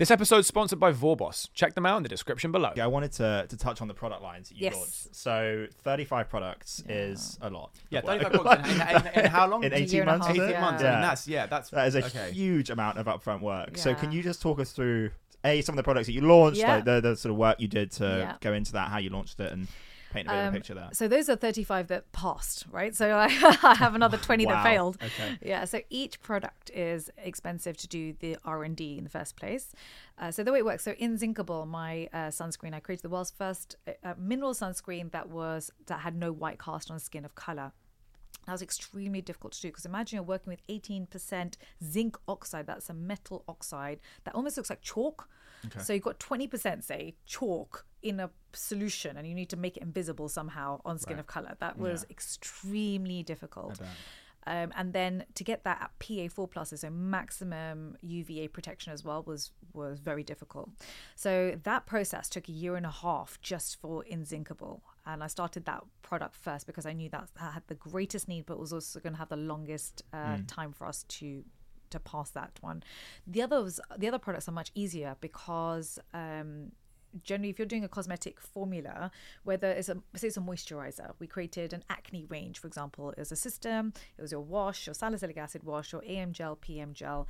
This episode's sponsored by Vorboss. Check them out in the description below. Yeah, I wanted to, to touch on the product lines that you Yes. launched. So 35 products Yeah. is a lot. Yeah, 35 products In, in, in how long? In 18 year and a months, half, is it? 18 yeah. months. Yeah. I mean, that's, yeah, that's. That is a okay. huge amount of upfront work. Yeah. So can you just talk us through a some of the products that you launched, Yeah. like the, the sort of work you did to Yeah. go into that, how you launched it, and paint a bit of a Um, picture there. So those are 35 that passed, right? So I, I have another 20 Wow. that failed. Okay. Yeah, so each product is expensive to do the R&D in the first place. Uh, so the way it works, so in Zinkable, my uh, sunscreen, I created the world's first uh, uh, mineral sunscreen that was that had no white cast on skin of color. That was extremely difficult to do because imagine you're working with 18% zinc oxide. That's a metal oxide that almost looks like chalk. So you've got 20%, say, chalk in a solution and you need to make it invisible somehow on skin of color. That was extremely difficult. Um, and then to get that at PA4 plus, so maximum UVA protection as well, was was very difficult. So that process took a year and a half just for Inzinkable. And I started that product first because I knew that that had the greatest need, but was also going to have the longest uh, time for us to to pass that one. The others, the other products are much easier because um, generally, if you're doing a cosmetic formula, whether it's a say it's a moisturizer, we created an acne range, for example, it was a system, it was your wash, your salicylic acid wash, your AM gel, PM gel.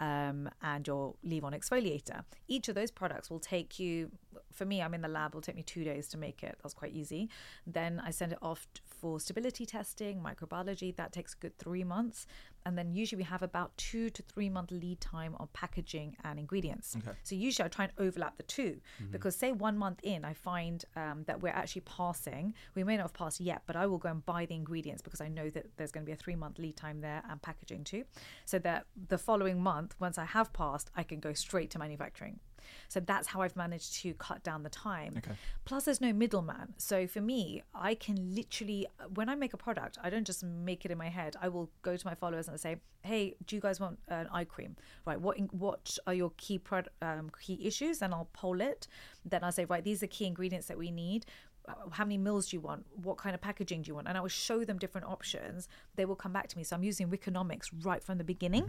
Um, and your leave on exfoliator. Each of those products will take you, for me, I'm in the lab, It will take me two days to make it. That's quite easy. Then I send it off for stability testing, microbiology. That takes a good three months. And then usually we have about two to three month lead time on packaging and ingredients. So usually I try and overlap the 2 because say one month in, I find um, that we're actually passing. We may not have passed yet, but I will go and buy the ingredients because I know that there's going to be a three month lead time there and packaging too. So that the following month, once I have passed, I can go straight to manufacturing. So that's how I've managed to cut down the time. Okay. Plus, there's no middleman. So for me, I can literally, when I make a product, I don't just make it in my head. I will go to my followers and say, "Hey, do you guys want an eye cream? Right? What what are your key prod, um, key issues?" And I'll poll it. Then I'll say, "Right, these are key ingredients that we need." Uh, How many mils do you want? What kind of packaging do you want? And I will show them different options. They will come back to me. So I'm using Wikinomics right from the beginning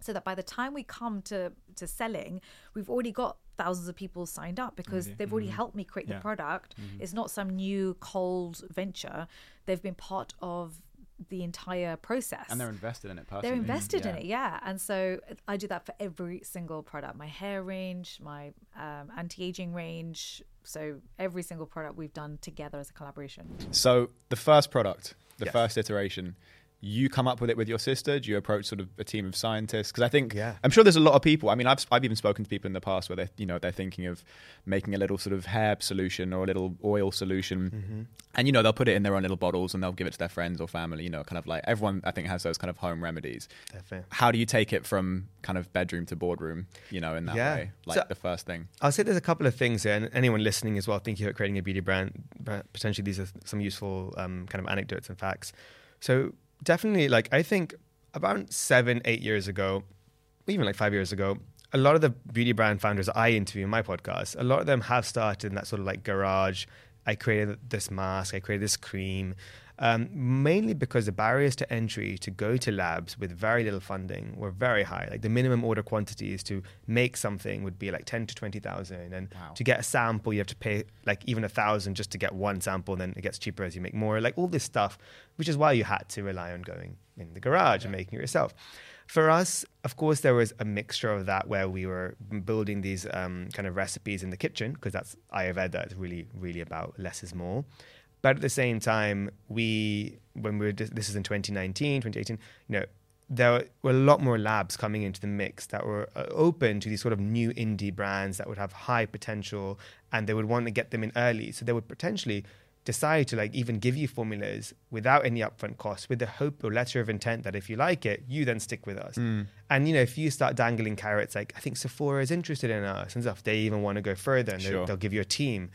so that by the time we come to to selling we've already got thousands of people signed up because they've already helped me create Yeah. the product it's not some new cold venture. They've been part of the entire process. And they're invested in it personally. they're invested in Yeah. it yeah. And so i do that for every single product. My hair range my um, anti-aging range. So every single product we've done together as a collaboration. So the first product, the Yes. first iteration, you come up with it with your sister. Do you approach sort of a team of scientists? Because I think Yeah. I'm sure there's a lot of people. I mean, I've I've even spoken to people in the past where they you know they're thinking of making a little sort of hair solution or a little oil solution, and you know they'll put it in their own little bottles and they'll give it to their friends or family. You know, kind of like everyone I think has those kind of home remedies. Definitely. How do you take it from kind of bedroom to boardroom? You know, in that Yeah. way, like So- the first thing. I'll say there's a couple of things there, and anyone listening as well thinking about creating a beauty brand, potentially these are some useful um, kind of anecdotes and facts. So definitely, like I think about seven, eight years ago, even like five years ago, a lot of the beauty brand founders I interview in my podcast, a lot of them have started in that sort of like garage. I created this mask, I created this cream, um, mainly because the barriers to entry to go to labs with very little funding were very high. Like the minimum order quantities to make something would be like ten to twenty thousand, and Wow. to get a sample you have to pay like even a thousand just to get one sample. Then it gets cheaper as you make more. Like all this stuff, which is why you had to rely on going in the garage and making it yourself. For us, of course, there was a mixture of that where we were building these um, kind of recipes in the kitchen because that's Ayurveda. It's really, really about less is more. But at the same time, we when we were this is in 2019, 2018, you know, there were a lot more labs coming into the mix that were uh, open to these sort of new indie brands that would have high potential and they would want to get them in early. So they would potentially decide to like even give you formulas without any upfront cost with the hope or letter of intent that if you like it, you then stick with us. And you know, if you start dangling carrots like I think Sephora is interested in us and stuff, they even want to go further and Sure. they'll give you a team.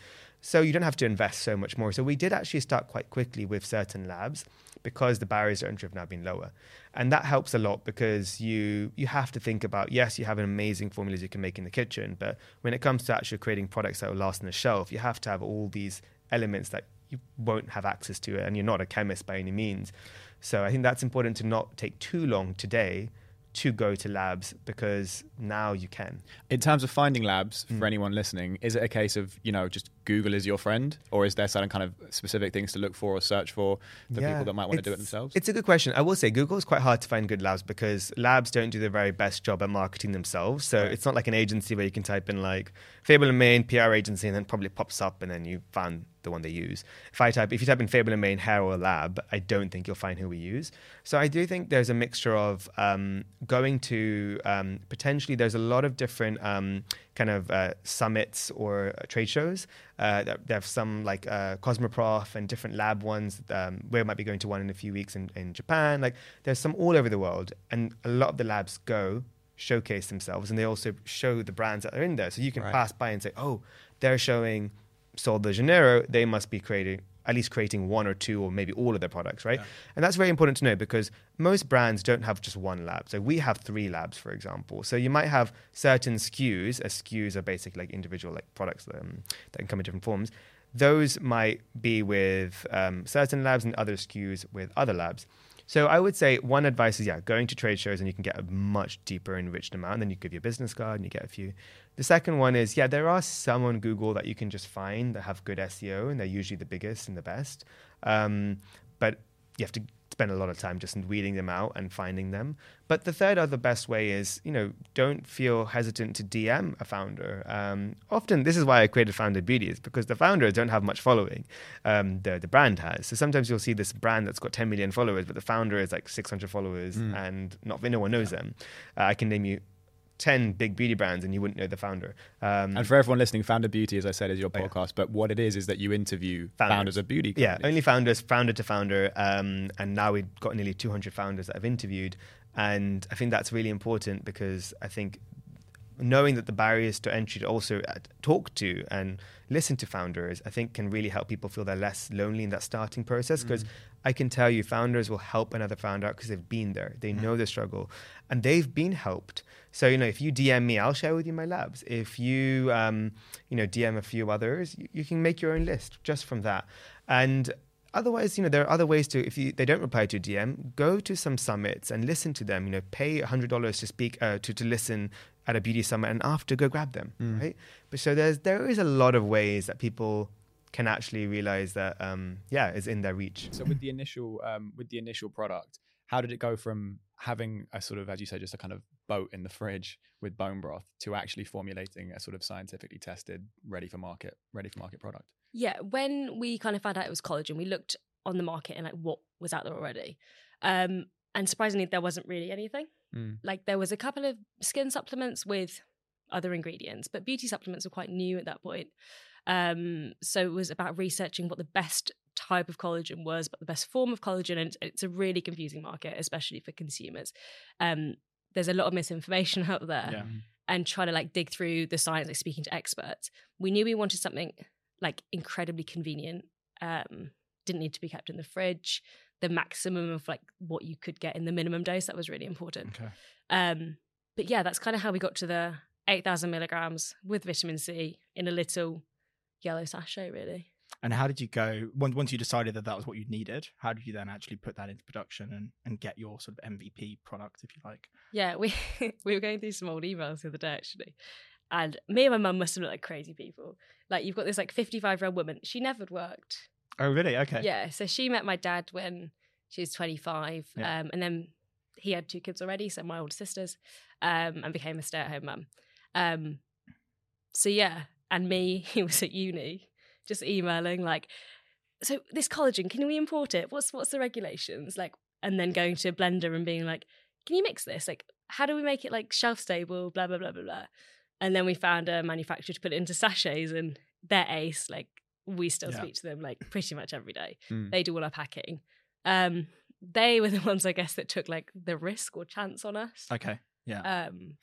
So you don't have to invest so much more. So we did actually start quite quickly with certain labs because the barriers to entry have now been lower. And that helps a lot because you you have to think about yes, you have an amazing formulas you can make in the kitchen, but when it comes to actually creating products that will last on the shelf, you have to have all these elements that you won't have access to and you're not a chemist by any means. So I think that's important to not take too long today to go to labs because now you can. In terms of finding labs for Mm. anyone listening, is it a case of you know just Google is your friend, or is there certain kind of specific things to look for or search for for Yeah, people that might want to do it themselves? It's a good question. I will say Google is quite hard to find good labs because labs don't do the very best job at marketing themselves. So Right. it's not like an agency where you can type in like Fable and Mane PR agency and then probably pops up and then you found the one they use. If I type if you type in Fable and Mane hair oil lab, I don't think you'll find who we use. So I do think there's a mixture of um, going to um, potentially there's a lot of different um, kind of uh, summits or uh, trade shows. Uh, there have some like uh, Cosmoprof and different lab ones. Um, we might be going to one in a few weeks in, in Japan. Like there's some all over the world, and a lot of the labs go showcase themselves, and they also show the brands that are in there. So you can Right. pass by and say, oh, they're showing Sol de Janeiro. They must be creating at least creating one or two or maybe all of their products, right? Yeah. And that's very important to know because most brands don't have just one lab. So we have three labs, for example. So you might have certain SKUs, as SKUs are basically like individual like products um, that can come in different forms. Those might be with um, certain labs and other SKUs with other labs. So I would say one advice is yeah, going to trade shows and you can get a much deeper enriched amount. Then you give your business card and you get a few. The second one is yeah, there are some on Google that you can just find that have good SEO and they're usually the biggest and the best. Um, but you have to spend a lot of time just in weeding them out and finding them. But the third other best way is, you know, don't feel hesitant to DM a founder. Um, often, this is why I created Founder Beauty, is because the founders don't have much following. Um, the the brand has. So sometimes you'll see this brand that's got 10 million followers, but the founder is like 600 followers, Mm. and not no one knows them. Uh, I can name you. 10 big beauty brands and you wouldn't know the founder. Um, and for everyone listening, Founder Beauty, as I said, is your Oh, yeah. podcast. But what it is is that you interview Founders. founders, of beauty. Yeah, only founders, founder to founder, um, and now we've got nearly 200 founders that I've interviewed, and I think that's really important because I think knowing that the barriers to entry to also uh, talk to and listen to founders, I think can really help people feel they're less lonely in that starting process. Because I can tell you, founders will help another founder out because they've been there, they know the struggle, and they've been helped. So you know, if you DM me, I'll share with you my labs. If you um, you know DM a few others, you, you can make your own list just from that. And otherwise, you know, there are other ways to. If you, they don't reply to DM, go to some summits and listen to them. You know, pay hundred dollars to speak uh, to to listen at a beauty summit, and after go grab them. Right. But so there's there is a lot of ways that people can actually realize that um, yeah, is in their reach. So with the initial um, with the initial product, how did it go from having a sort of, as you say, just a kind of boat in the fridge with bone broth to actually formulating a sort of scientifically tested, ready for market, ready for market product? Yeah, when we kind of found out it was collagen, we looked on the market and like what was out there already. Um, and surprisingly, there wasn't really anything. Mm. Like there was a couple of skin supplements with other ingredients, but beauty supplements were quite new at that point. Um, so it was about researching what the best type of collagen was, but the best form of collagen, and it's a really confusing market, especially for consumers. Um, there's a lot of misinformation out there Yeah. and trying to like dig through the science, like speaking to experts. We knew we wanted something like incredibly convenient. Um, didn't need to be kept in the fridge. The maximum of like what you could get in the minimum dose that was really important. Okay. Um, but yeah, that's kind of how we got to the eight thousand milligrams with vitamin C in a little yellow sachet, really. And how did you go once once you decided that that was what you needed? How did you then actually put that into production and, and get your sort of MVP product, if you like? Yeah, we we were going through some old emails the other day actually, and me and my mum must have looked like crazy people. Like you've got this like fifty five year old woman. She never worked. Oh, really? Okay. Yeah, so she met my dad when she was 25, Yeah. um, and then he had two kids already, so my older sisters, um, and became a stay at home mum. Um, so yeah, and me, he was at uni, just emailing like, so this collagen, can we import it? What's what's the regulations? Like, and then going to a blender and being like, can you mix this? Like, how do we make it like shelf stable? Blah blah blah blah blah. And then we found a manufacturer to put it into sachets, and they're ace. Like, we still Yeah. speak to them like pretty much every day Mm. they do all our packing. Um, they were the ones, I guess, that took like the risk or chance on us. Okay. Yeah. Um,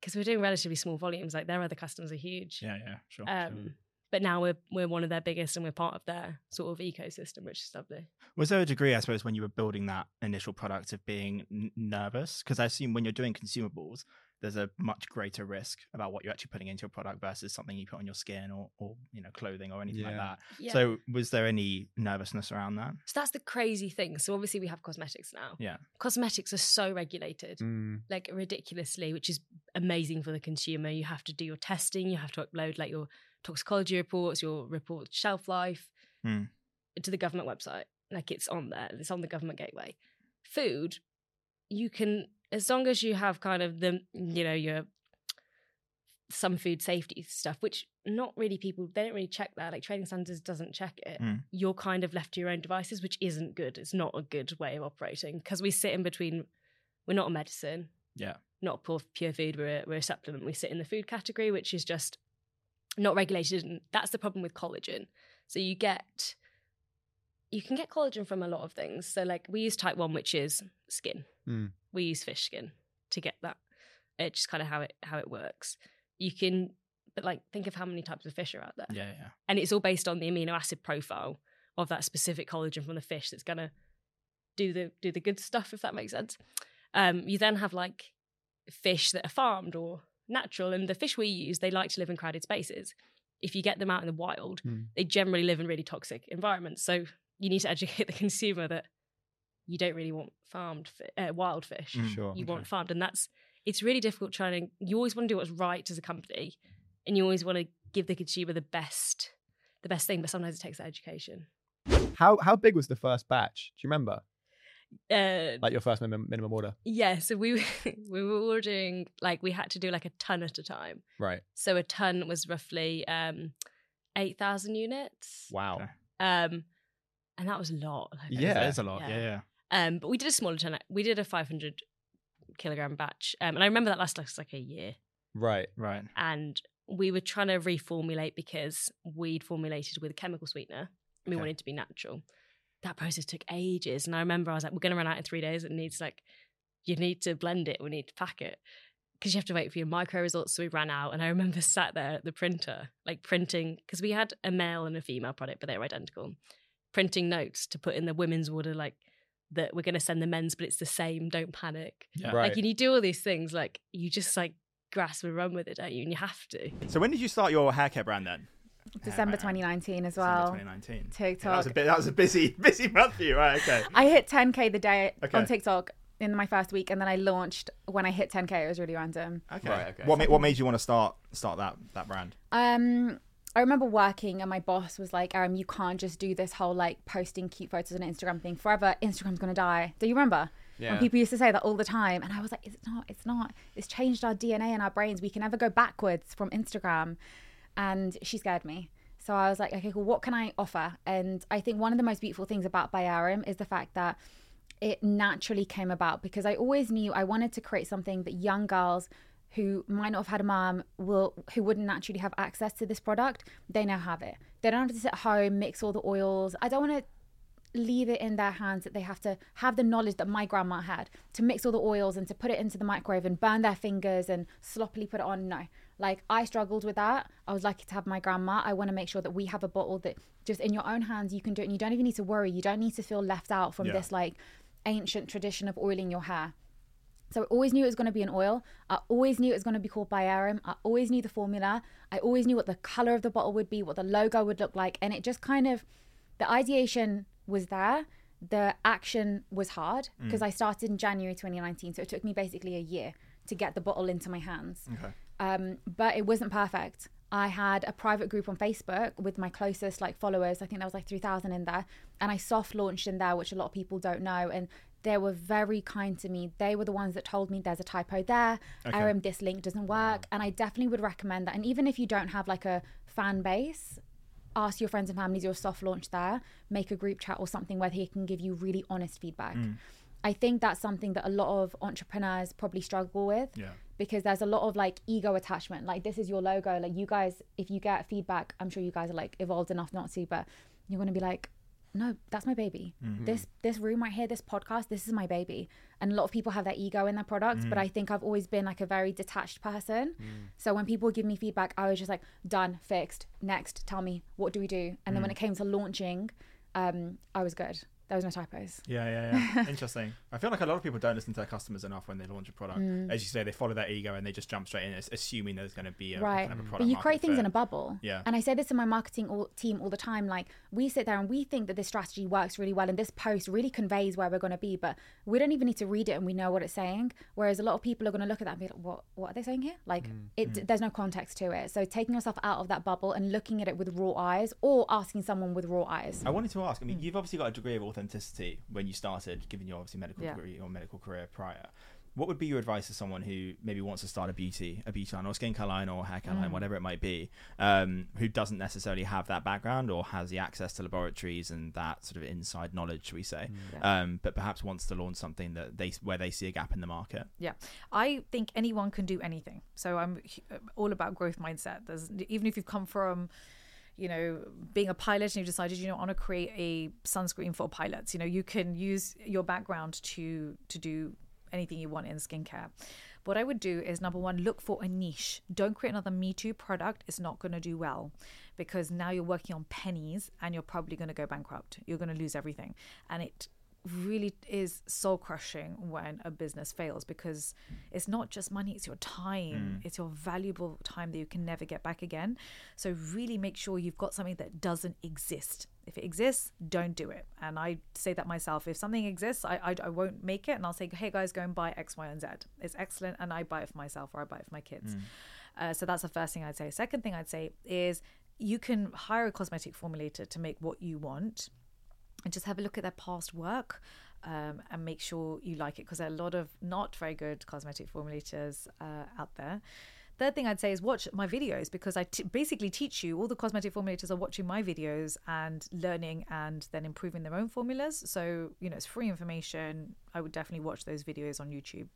because we're doing relatively small volumes. Like their other customers are huge. yeah. Yeah. Sure. Um, sure. But now we're we're one of their biggest, and we're part of their sort of ecosystem, which is lovely. Was there a degree, I suppose, when you were building that initial product of being n- nervous? Because I assume when you're doing consumables, there's a much greater risk about what you're actually putting into your product versus something you put on your skin or, or you know clothing or anything like that. Yeah. So was there any nervousness around that? So that's the crazy thing. So obviously we have cosmetics now. Yeah. Cosmetics are so regulated, Mm. like ridiculously, which is amazing for the consumer. You have to do your testing, you have to upload like your toxicology reports, your report shelf life Hmm. to the government website. Like it's on there. It's on the government gateway. Food, you can as long as you have kind of the you know your some food safety stuff, which not really people they don't really check that. Like trading standards doesn't check it. Mm. You're kind of left to your own devices, which isn't good. It's not a good way of operating because we sit in between. We're not a medicine, Yeah. not pure, pure food. We're a, we're a supplement. We sit in the food category, which is just not regulated, and that's the problem with collagen. So you get you can get collagen from a lot of things. So like we use type one, which is skin. Mm. We use fish skin to get that. It's just kind of how it how it works. You can, but like think of how many types of fish are out there, Yeah. Yeah. and it's all based on the amino acid profile of that specific collagen from the fish that's gonna do the do the good stuff if that makes sense. Um, you then have like fish that are farmed or natural, and the fish we use they like to live in crowded spaces. If you get them out in the wild, Hmm. they generally live in really toxic environments. So you need to educate the consumer that you don't really want farmed fi- uh, wild fish. Mm, Sure. You okay. want farmed, and that's it's really difficult trying to. You always want to do what's right as a company, and you always want to give the consumer the best, the best thing. But sometimes it takes that education. How how big was the first batch? Do you remember? Uh, Like your first minimum, minimum order? yeah, so we we were ordering like we had to do like a ton at a time. Right. So a ton was roughly um, eight thousand units. Wow. Okay. Um, and that was a lot. Like, Yeah. There's a lot. Yeah. Yeah. Yeah. Um, but we did a smaller ton. We did a five hundred kilogram batch, um, and I remember that lasted like a year. Right. Right. And we were trying to reformulate because we'd formulated with a chemical sweetener. and We Okay. wanted to be natural. That process took ages, and I remember I was like, "We're going to run out in three days. It needs like, you need to blend it. We need to pack it." Because you have to wait for your micro results, so we ran out. And I remember sat there at the printer, like printing, because we had a male and a female product, but they were identical. Printing notes to put in the women's order, like that we're going to send the men's, but it's the same. Don't panic. Yeah. Right. Like, and you do all these things, like you just like grasp and run with it, don't you? And you have to. So when did you start your hair care brand then? December right, right. 2019 as December well. 2019. Yeah, that TikTok. was a bit. That was a busy, busy month for you, right? Okay. I hit 10k the day Okay. on TikTok in my first week, and then I launched when I hit 10k. It was really random. Okay. Right, okay. What made What made you want to start start that that brand? Um, I remember working, and my boss was like, "Um, you can't just do this whole like posting cute photos on Instagram thing forever. Instagram's gonna die." Do you remember? Yeah. When people used to say that all the time, and I was like, "It's not. It's not. It's changed our DNA and our brains. We can never go backwards from Instagram." And she scared me. So I was like, okay, cool. What can I offer? And I think one of the most beautiful things about Bayarum is the fact that it naturally came about because I always knew I wanted to create something that young girls who might not have had a mom will who wouldn't naturally have access to this product they now have it they don't have to sit at home mix all the oils i don't want to leave it in their hands that they have to have the knowledge that my grandma had to mix all the oils and to put it into the microwave and burn their fingers and sloppily put it on no like i struggled with that i was lucky to have my grandma i want to make sure that we have a bottle that just in your own hands you can do it and you don't even need to worry you don't need to feel left out from Yeah. this like ancient tradition of oiling your hair so I always knew it was going to be an oil. I always knew it was going to be called Biorum. I always knew the formula. I always knew what the color of the bottle would be, what the logo would look like. And it just kind of, the ideation was there. The action was hard mm. because I started in January 2019. So it took me basically a year to get the bottle into my hands. Okay. Um, but it wasn't perfect. I had a private group on Facebook with my closest like followers. I think there was like 3,000 in there. And I soft launched in there, which a lot of people don't know. And they were very kind to me. They were the ones that told me there's a typo there. Um, this link doesn't work. And I definitely would recommend that. And even if you don't have like a fan base, ask your friends and families your soft launch there, make a group chat or something where he can give you really honest feedback. I think that's something that a lot of entrepreneurs probably struggle with Yeah. Because there's a lot of like ego attachment. Like this is your logo. Like you guys, if you get feedback, I'm sure you guys are like evolved enough not to, but you're gonna be like, no, that's my baby. Mm-hmm. This this room right here, this podcast, this is my baby. And a lot of people have their ego in their products, but mm. I think I've always been like a very detached person. Mm. So when people give me feedback, I was just like, done, fixed, next, tell me what do we do. And then when mm. it came to launching, um, I was good. There was no typos. Yeah, yeah, yeah. Interesting. I feel like a lot of people don't listen to their customers enough when they launch a product. Mm. As you say, they follow their ego and they just jump straight in, as- assuming there's going to be a right kind of a product. but you create things fit. in a bubble Yeah. and i say this to my marketing all, team all the time like we sit there and we think that this strategy works really well and this post really conveys where we're going to be but we don't even need to read it and we know what it's saying whereas a lot of people are going to look at that and be like what what are they saying here like Mm, it there's no context to it so taking yourself out of that bubble and looking at it with raw eyes or asking someone with raw eyes I wanted to ask. I Mm. mean, you've obviously got a degree of authenticity when you started, given your obviously medical Yeah. degree or medical career prior. What would be your advice to someone who maybe wants to start a beauty, a beauty line, or skincare line, or hair care Mm. line, whatever it might be, um, who doesn't necessarily have that background or has the access to laboratories and that sort of inside knowledge, shall we say, um, but perhaps wants to launch something that they where they see a gap in the market? Yeah, I think anyone can do anything. So I'm all about growth mindset. There's even if you've come from, you know, being a pilot and you decided you know I want to create a sunscreen for pilots. You know, you can use your background to to do anything you want in skincare. What I would do is number one, look for a niche. Don't create another Me Too product. It's not going to do well because now you're working on pennies and you're probably going to go bankrupt. You're going to lose everything. And it really is soul crushing when a business fails because it's not just money, it's your time, it's your valuable time that you can never get back again. So, really make sure you've got something that doesn't exist. If it exists, don't do it. And I say that myself. If something exists, I, I, I won't make it and I'll say, hey guys, go and buy X, Y, and Z. It's excellent. And I buy it for myself or I buy it for my kids. Uh, so, that's the first thing I'd say. Second thing I'd say is you can hire a cosmetic formulator to make what you want and just have a look at their past work um, and make sure you like it because there are a lot of not very good cosmetic formulators uh, out there. Third thing I'd say is watch my videos because I t- basically teach you. All the cosmetic formulators are watching my videos and learning and then improving their own formulas. So, you know, it's free information. I would definitely watch those videos on YouTube.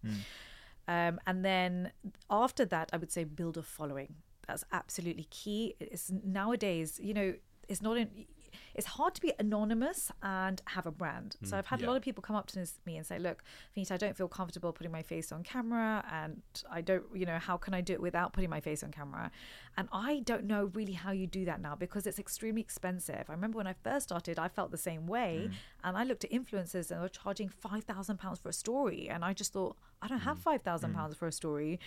Um, and then after that, I would say build a following. That's absolutely key. It's nowadays, you know, it's not in, it's hard to be anonymous and have a brand. So mm, I've had a lot of people come up to me and say, "Look, Vanita, I don't feel comfortable putting my face on camera, and I don't, you know, how can I do it without putting my face on camera?" And I don't know really how you do that now because it's extremely expensive. I remember when I first started, I felt the same way, mm. and I looked at influencers and they were charging five thousand pounds for a story, and I just thought, I don't have mm. five thousand pounds for a story.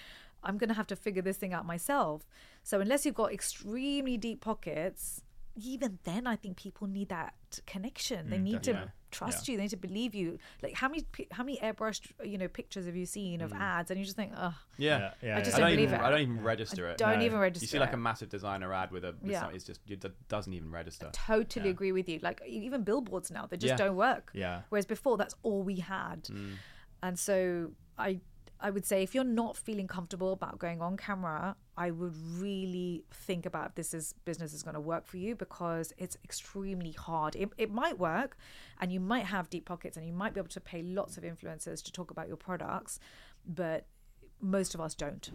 I'm gonna have to figure this thing out myself. So unless you've got extremely deep pockets, even then, I think people need that connection. They mm, need to definitely. trust you. They need to believe you. Like how many how many airbrushed you know pictures have you seen of mm. ads, and you just think, oh, Yeah. yeah, I just I don't don't, believe even, it. I don't even register it. don't No. even register. You see like it. a massive designer ad with a, with Yeah. some- it's just it do- doesn't even register. totally agree with you. Like even billboards now, they just Yeah. don't work. Yeah. Whereas before, that's all we had. Mm. And so I, I would say if you're not feeling comfortable about going on camera, I would really think about if this is business is going to work for you because it's extremely hard. It, it might work, and you might have deep pockets, and you might be able to pay lots of influencers to talk about your products, but most of us don't.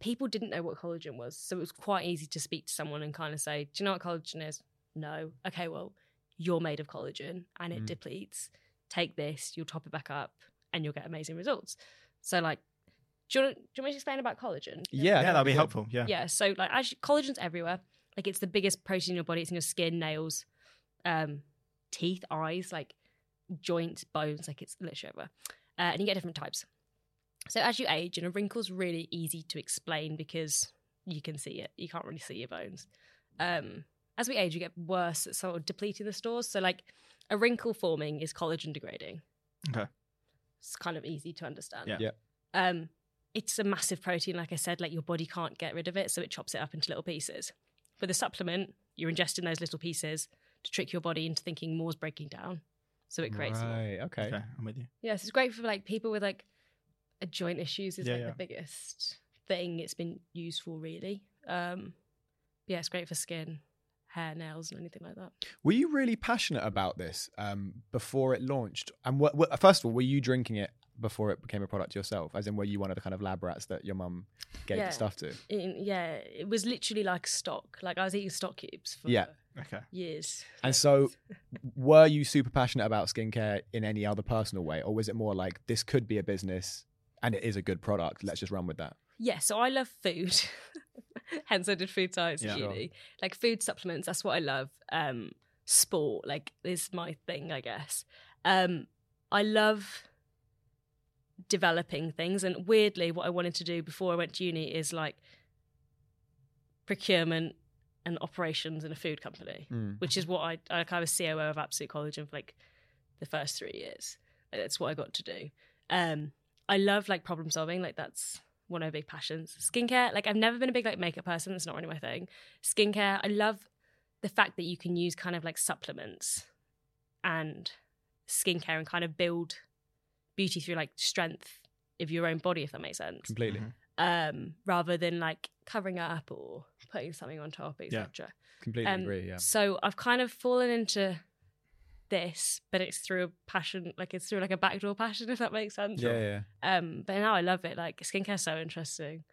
people didn't know what collagen was. So it was quite easy to speak to someone and kind of say, Do you know what collagen is? No. Okay, well, you're made of collagen and it mm. depletes. Take this, you'll top it back up, and you'll get amazing results. So, like, do you, want, do you want me to explain about collagen? Yeah, yeah, that'd be helpful. Yeah. Yeah. So, like, actually, collagen's everywhere. Like, it's the biggest protein in your body. It's in your skin, nails, um, teeth, eyes, like joints, bones. Like, it's literally everywhere. Uh, and you get different types. So, as you age, and a wrinkle's really easy to explain because you can see it. You can't really see your bones. Um, as we age, you get worse at sort of depleting the stores. So, like, a wrinkle forming is collagen degrading. Okay. It's kind of easy to understand. Yeah. Yeah. Um, it's a massive protein, like I said, like your body can't get rid of it, so it chops it up into little pieces. With a supplement, you're ingesting those little pieces to trick your body into thinking more's breaking down. So it creates more. Right. Okay. Okay, I'm with you. Yes, it's great for like people with like a joint issues is Yeah, like yeah. the biggest thing it's been used for really. Um yeah, it's great for skin, hair, nails, and anything like that. Were you really passionate about this um, before it launched? And what, what, first of all, were you drinking it before it became a product yourself? As in, were you one of the kind of lab rats that your mum gave Yeah. the stuff to? In, yeah, it was literally like stock. Like I was eating stock cubes for Yeah. Okay. years. And so, were you super passionate about skincare in any other personal way, or was it more like this could be a business and it is a good product? Let's just run with that. Yeah, so I love food. Hence I did food science Yeah. at Sure. uni. Like food supplements, that's what I love. Um, sport. Like is my thing, I guess. Um, I love developing things, and weirdly, what I wanted to do before I went to uni is like procurement and operations in a food company, Mm. which is what I I kind of COO of Absolute Collagen for like the first three years. Like, that's what I got to do. Um, I love like problem solving. Like that's one of my big passions. Skincare. Like I've never been a big like makeup person. It's not really my thing. Skincare. I love the fact that you can use kind of like supplements and skincare and kind of build beauty through like strength of your own body, if that makes sense. Completely. Um, rather than like covering up or putting something on top, etc. Yeah, Completely Um, agree. Yeah. So I've kind of fallen into this, but it's through a passion, like it's through like a backdoor passion, if that makes sense. Yeah, yeah. Um, but now I love it. Like skincare's so interesting.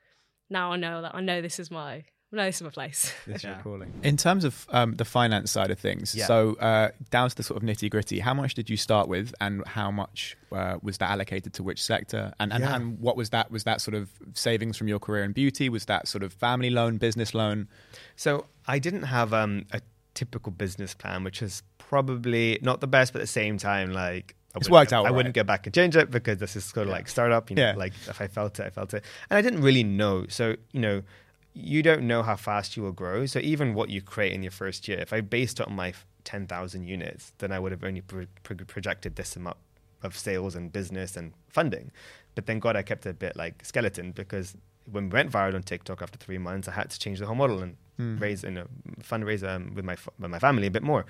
Now I know that I know this is my I know this is my place. This is your Yeah. calling. In terms of um, the finance side of things, Yeah. so uh, down to the sort of nitty gritty, how much did you start with, and how much uh, was that allocated to which sector, and and, Yeah. and what was that? Was that sort of savings from your career in beauty? Was that sort of family loan, business loan? So I didn't have um, a typical business plan, which is probably not the best, but at the same time, like I It's wouldn't worked go- out I wouldn't go back and change it because this is sort of like startup. You know, Yeah. like if I felt it, I felt it, and I didn't really know. So you know, you don't know how fast you will grow. So even what you create in your first year, if I based it on my ten thousand units, then I would have only pro- pro- projected this amount of sales and business and funding. But thank God I kept it a bit like skeleton because when we went viral on TikTok after three months, I had to change the whole model and raise you know fundraise um, with my f- with my family a bit more.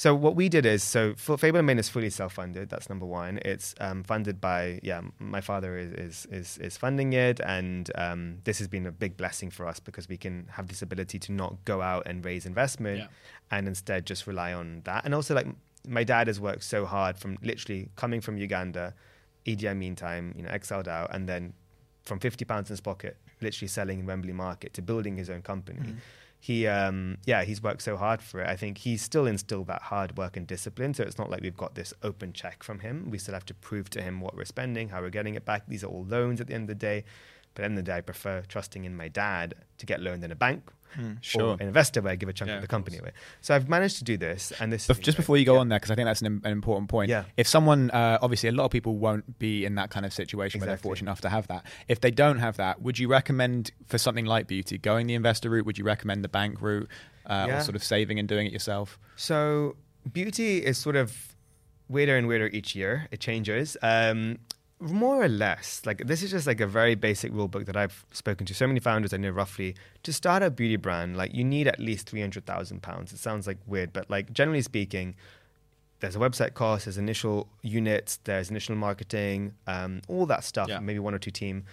So what we did is so Fable and Mane is fully self funded. That's number one. It's um, funded by yeah my father is is is, is funding it, and um, this has been a big blessing for us because we can have this ability to not go out and raise investment Yeah. and instead just rely on that. And also like my dad has worked so hard from literally coming from Uganda, Idi Amin time, you know, exiled out, and then from fifty pounds in his pocket, literally selling in Wembley Market to building his own company. He, um, yeah, he's worked so hard for it. I think he's still instilled that hard work and discipline. So it's not like we've got this open check from him. We still have to prove to him what we're spending, how we're getting it back. These are all loans at the end of the day. But at the end of the day, I prefer trusting in my dad to get loaned in a bank Sure. or an investor where I give a chunk Yeah, of the company course. away. So I've managed to do this, and this But just great. before you go Yeah. on there, because I think that's an, an important point. Yeah. If someone, uh, obviously, a lot of people won't be in that kind of situation where they're fortunate enough to have that. If they don't have that, would you recommend for something like beauty going the investor route? Would you recommend the bank route, uh, Yeah. or sort of saving and doing it yourself? So beauty is sort of weirder and weirder each year. It changes. Um, more or less, like this is just like a very basic rule book that I've spoken to so many founders I know roughly. To start a beauty brand, like you need at least three hundred thousand pounds. It sounds like weird, but like generally speaking, there's a website cost, there's initial units, there's initial marketing, um, all that stuff. Yeah. Maybe one or two team.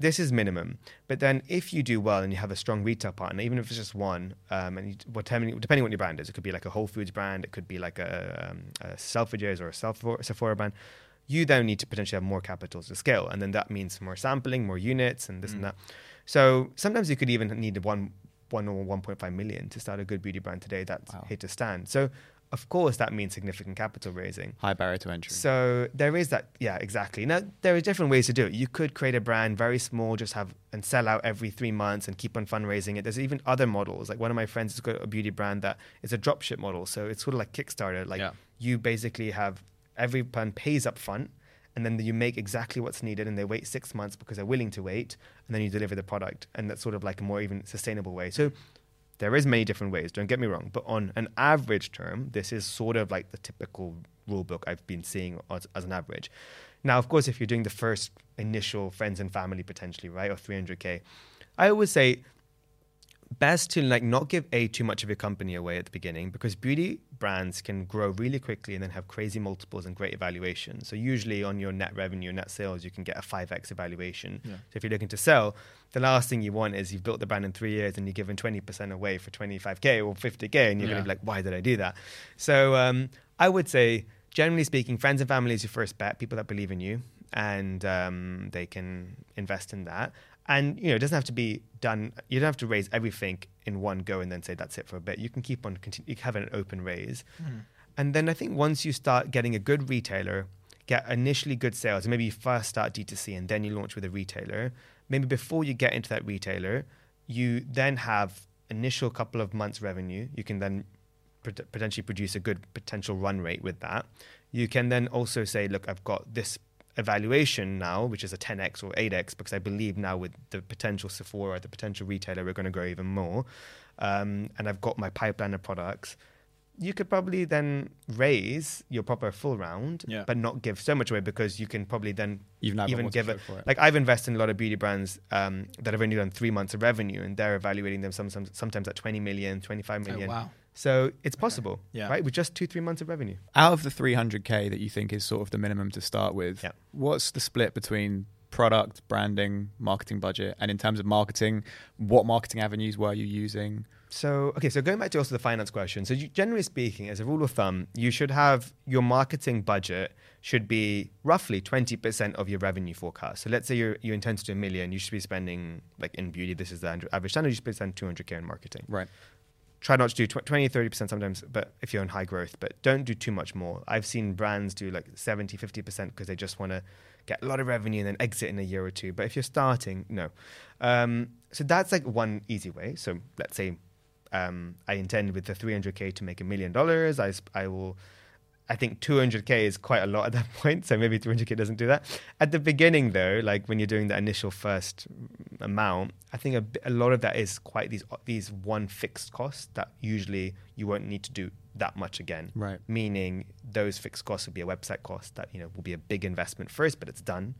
This is minimum. But then if you do well and you have a strong retail partner, even if it's just one, um, and you, depending on what your brand is, it could be like a Whole Foods brand, it could be like a, um, a Selfridges or a Sephora brand. You then need to potentially have more capital to scale, and then that means more sampling, more units, and this and mm. that. So sometimes you could even need one, one or one point five million to start a good beauty brand today. That's Wow. here to stand. So of course that means significant capital raising. High barrier to entry. So there is that, yeah, exactly. Now there are different ways to do it. You could create a brand very small, just have and sell out every three months and keep on fundraising it. There's even other models. Like one of my friends has got a beauty brand that is a dropship model. So it's sort of like Kickstarter. Like Yeah. you basically have every brand pays up front and then you make exactly what's needed and they wait six months because they're willing to wait and then you deliver the product and that's sort of like a more even sustainable way. So there is many different ways don't get me wrong but on an average term this is sort of like the typical rule book i've been seeing as, as an average. Now of course if you're doing the first initial friends and family potentially right or 300k i always say best to like not give a too much of your company away at the beginning because beauty brands can grow really quickly and then have crazy multiples and great evaluations. So usually on your net revenue, net sales, you can get a five x evaluation. Yeah. So if you're looking to sell, the last thing you want is you've built the brand in three years and you're giving twenty percent away for twenty five k or fifty k, and you're Yeah. gonna be like, why did I do that? So um, I would say, generally speaking, friends and family is your first bet. People that believe in you and um, they can invest in that. And you know, it doesn't have to be done. You don't have to raise everything in one go and then say that's it for a bit. You can keep on continue. You can have an open raise, mm-hmm. and then I think once you start getting a good retailer, get initially good sales, and maybe you first start D2C and then you launch with a retailer. Maybe before you get into that retailer, you then have initial couple of months revenue. You can then pot- potentially produce a good potential run rate with that. You can then also say, look, I've got this evaluation now, which is a 10x or 8x, because I believe now with the potential Sephora, the potential retailer, we're going to grow even more. Um, and I've got my pipeline of products. You could probably then raise your proper full round, Yeah. but not give so much away because you can probably then You've even give it. for it. Like I've invested in a lot of beauty brands um, that have only done three months of revenue, and they're evaluating them some, some, sometimes at 20 million, 25 Oh, million. wow. So it's possible, Yeah. right? With just two, three months of revenue. out of the 300k that you think is sort of the minimum to start with Yeah. what's the split between product branding marketing budget and in terms of marketing what marketing avenues were you using So, okay, so going back to also the finance question. So, you, generally speaking, as a rule of thumb, you should have your marketing budget should be roughly 20% of your revenue forecast. So, let's say you you intend to do a million, you should be spending, like in beauty, this is the average standard, you should spend 200K in marketing. right try not to do tw- 20 30% sometimes but if you're in high growth but don't do too much more. I've seen brands do like 70 50% because they just want to get a lot of revenue and then exit in a year or two. But if you're starting no. Um, so that's like one easy way. So let's say um, i intend with the 300k to make a million dollars. I i will I think 200k is quite a lot at that point, so maybe 200k doesn't do that. At the beginning, though, like when you're doing the initial first amount, I think a lot of that is quite these these one fixed costs that usually you won't need to do that much again. Right. Meaning those fixed costs will be a website cost that you know will be a big investment first, but it's done.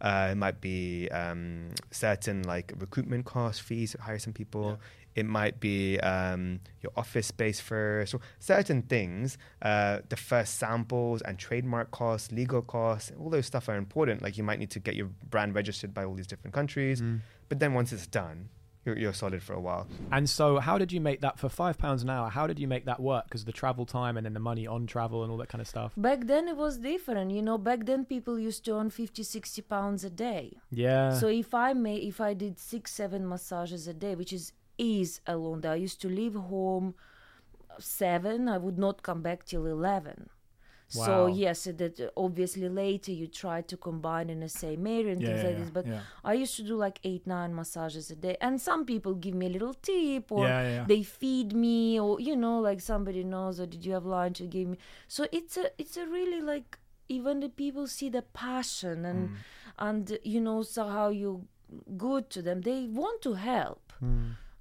Uh, it might be um, certain like recruitment costs, fees to hire some people. It might be um, your office space first, or certain things. Uh, the first samples and trademark costs, legal costs, all those stuff are important. Like you might need to get your brand registered by all these different countries. But then once it's done, you're, you're solid for a while. And so, how did you make that for five pounds an hour? How did you make that work? Because the travel time and then the money on travel and all that kind of stuff. Back then it was different. You know, back then people used to earn 50, 60 pounds a day. Yeah. So if I may, if I did six, seven massages a day, which is is a long day. I used to leave home seven. I would not come back till eleven. So yes, that obviously later you try to combine in the same area and Yeah, things yeah, like yeah, this. But. I used to do like eight, nine massages a day, and some people give me a little tip or they feed me or you know like somebody knows or did you have lunch or give me. So it's a it's a really like even the people see the passion and Mm. and you know so how you good to them they want to help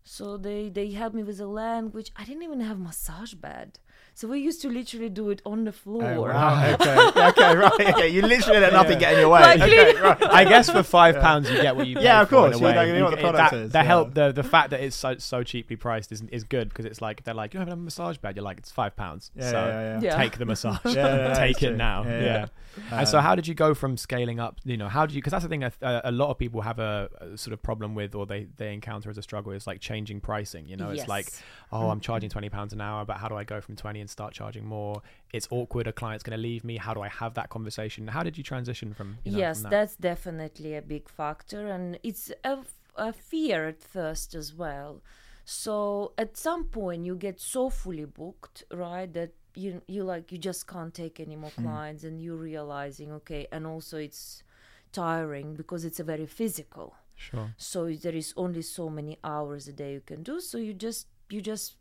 so they they helped me with the language i didn't even have massage bed so we used to literally do it on the floor Oh, wow. okay. okay. Right. Okay. You literally let nothing get in your way. Like, okay. Right. I guess for five pounds you get what you pay Yeah, of for in course. a You way. don't know what the product that, is, The yeah. help, the the fact that it's so so cheaply priced is is good because it's like they're like you don't have a massage bed. You're like it's five pounds. Yeah, so yeah, yeah. Yeah. take the massage. Yeah, yeah, yeah, take it true. now. Yeah, Yeah. yeah. and so Um, how did you go from scaling up? You know, how do you? Because that's the thing. A, a lot of people have a, a sort of problem with, or they they encounter as a struggle is like changing pricing. You know, it's like oh, I'm charging twenty pounds an hour, but how do I go from twenty and start charging more? It's awkward. A client's going to leave me. How do I have that conversation? How did you transition from? You know, yes from that? that's definitely a big factor and it's a, a fear at first as well so at some point you get so fully booked right that you you like you just can't take any more hmm. clients and you're realizing okay and also it's tiring because it's a very physical Sure. so there is only so many hours a day you can do so you just you just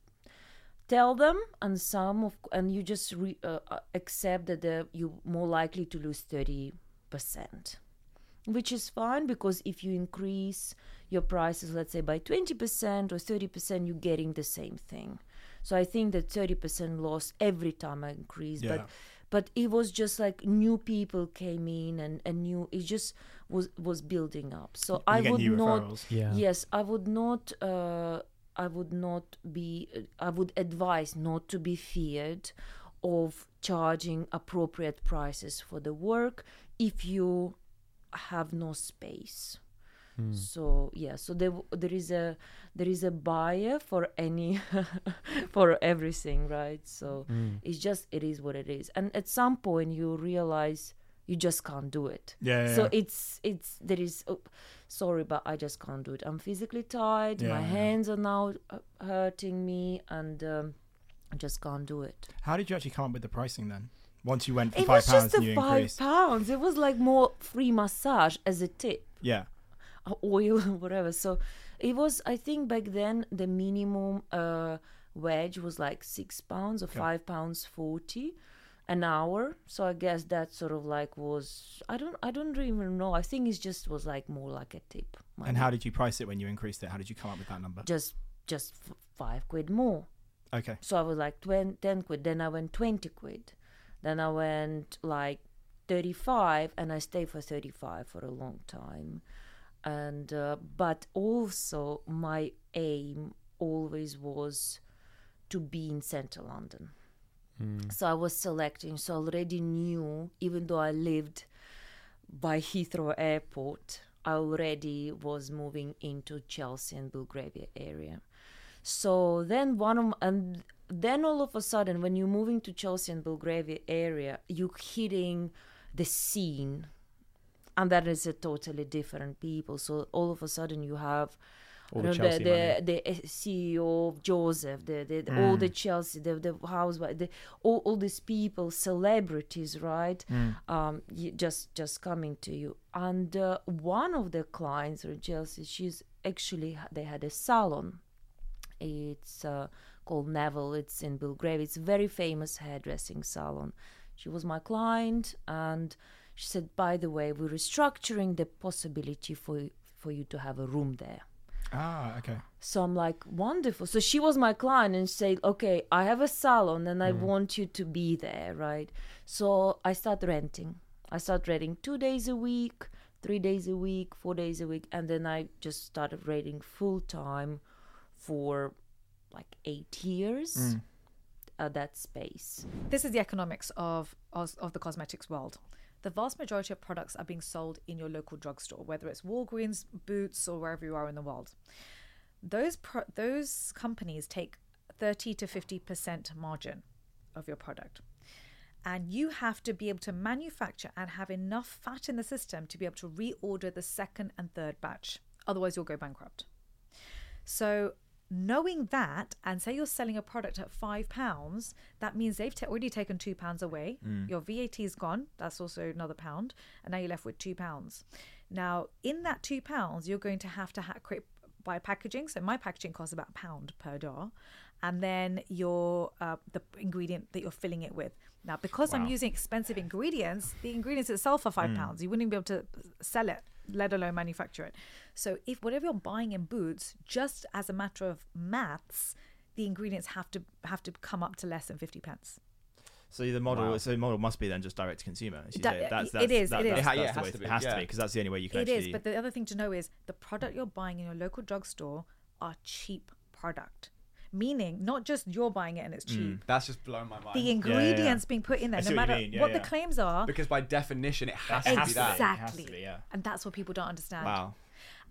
tell them and some of and you just re, uh, uh, accept that the, you're more likely to lose 30% which is fine because if you increase your prices let's say by 20% or 30% you're getting the same thing so i think that 30% loss every time i increase Yeah. but but it was just like new people came in and and new it just was was building up so You i get would new not. Yeah. yes i would not uh i would not be i would advise not to be feared of charging appropriate prices for the work if you have no space. Hmm. So yeah so there there is a there is a buyer for any for everything right? So hmm. it's just it is what it is. And at some point you realize you just can't do it Yeah, yeah, so yeah. it's it's there is oh, sorry but i just can't do it i'm physically tired Yeah, my hands are now uh, hurting me and um, i just can't do it How did you actually come up with the pricing then? Once you went for it five was pounds just and the you five increased. pounds it was like more free massage as a tip Yeah. uh, oil whatever so it was i think back then the minimum uh wage was like six pounds or Okay. five pounds forty an hour. So I guess that sort of like was I don't I don't even know. I think it just was like more like a tip. And how did you price it when you increased it? How did you come up with that number? just just f- five quid more. Okay. So I was like 20, 10 quid. Then I went 20 quid. Then I went like 35 and I stayed for 35 for a long time. And, uh, but also my aim always was to be in central London. Mm. So I was selecting. So I already knew, even though I lived by Heathrow Airport, I already was moving into Chelsea and Belgravia area. So then one of and then all of a sudden, when you're moving to Chelsea and Belgravia area, you're hitting the scene, and that is a totally different people. So all of a sudden, you have. All the Chelsea the, the, the CEO of Joseph, the, the, the- all the Chelsea, the the housewife, the, all, all these people, celebrities, right? Um, just just coming to you. And uh, one of the clients of Chelsea, she's actually they had a salon. It's uh, called Neville. It's in Belgrave. It's a very famous hairdressing salon. She was my client, and she said, "By the way, we're restructuring the possibility for for you to have a room there." Ah, okay. So I'm like, wonderful. So she was my client and said, okay, I have a salon and I want you to be there, right? So I start renting. I start renting two days a week, three days a week, four days a week, and then I just started renting full time for like eight years at that space. This is the economics of, of of the cosmetics world. The vast majority of products are being sold in your local drugstore, whether it's Walgreens, Boots, or wherever you are in the world. Those pro- those companies take thirty to fifty percent margin of your product, and you have to be able to manufacture and have enough fat in the system to be able to reorder the second and third batch. Otherwise, you'll go bankrupt. So knowing that and say you're selling a product at five pounds that means they've ta- already taken two pounds away. Your vat is gone. That's also another pound. And now you're left with two pounds. Now in that two pounds you're going to have to ha- create by packaging. So my packaging costs about a pound per jar. And then your uh, the ingredient that you're filling it with. Now because i'm using expensive ingredients the ingredients itself are five pounds. You wouldn't be able to sell it let alone manufacture it so if whatever you're buying in boots just as a matter of maths the ingredients have to have to come up to less than 50 pence So the model, so the model must be then just direct to consumer. as you Da- say. That's, it that's, is, that- it is. That's, Yeah, that's it the has way- to be, It has to be because that's the only way you can It actually. is, but the other thing to know is the product you're buying in your local drugstore are cheap product. Meaning, not just you're buying it and it's mm, cheap. That's just blowing my mind. The ingredients being put in there, no what matter mean, yeah, what yeah. the claims are, because by definition, it has It to has be to be. that. It has to exactly. be, yeah. And that's what people don't understand. wow.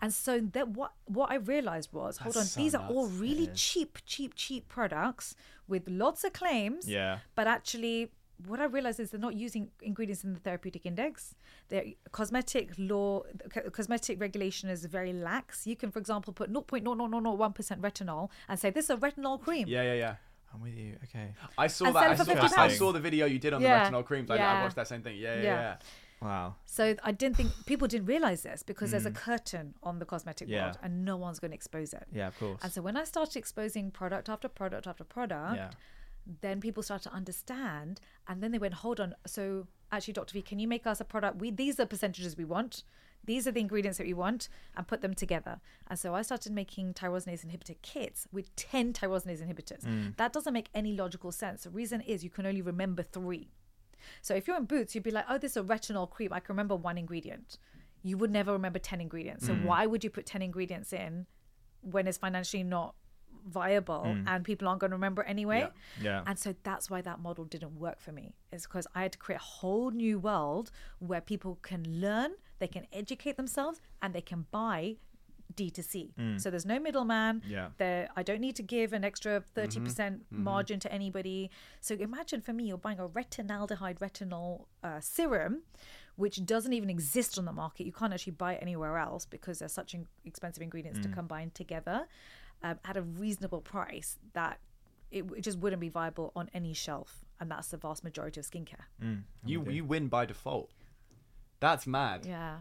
And so that what what I realized was, hold on, so these are all nuts. really cheap, cheap, cheap products with lots of claims. Yeah. But actually, what I realized is they're not using ingredients in the therapeutic index. Their cosmetic law, co- cosmetic regulation is very lax. You can, for example, put 0.00001% retinol and say this is a retinol cream. Yeah, yeah, yeah. I'm with you. Okay. I saw And that. I saw, 50 I, I saw the video you did on Yeah, the retinol creams. I, I watched that same thing. Yeah, yeah, Yeah. yeah. Wow. So I didn't think people didn't realize this because there's a curtain on the cosmetic Mm. Yeah. world and no one's going to expose it. Yeah, of course. And so when I started exposing product after product after product, Yeah. Then people start to understand and then they went hold on so actually dr v can you make us a product? We these are percentages we want. These are the ingredients that we want and put them together. And so i started making tyrosinase inhibitor kits with 10 tyrosinase inhibitors. Mm. That doesn't make any logical sense. The reason is you can only remember three. So if you're in boots you'd be like oh this is a retinol cream. I can remember one ingredient. You would never remember 10 ingredients. So mm. why would you put 10 ingredients in when it's financially not viable mm. and people aren't going to remember anyway Yeah. and so that's why that model didn't work for me. Is because I had to create a whole new world where people can learn, they can educate themselves, and they can buy D2C. Mm. So there's no middleman. Yeah. There, I don't need to give an extra mm-hmm. 30% mm-hmm. margin to anybody. So imagine for me, you're buying a retinaldehyde retinol uh, serum, which doesn't even exist on the market. You can't actually buy it anywhere else because there's such in- expensive ingredients to mm. combine together um, at a reasonable price that it, it just wouldn't be viable on any shelf. And that's the vast majority of skincare. You you win by default. That's mad. Yeah.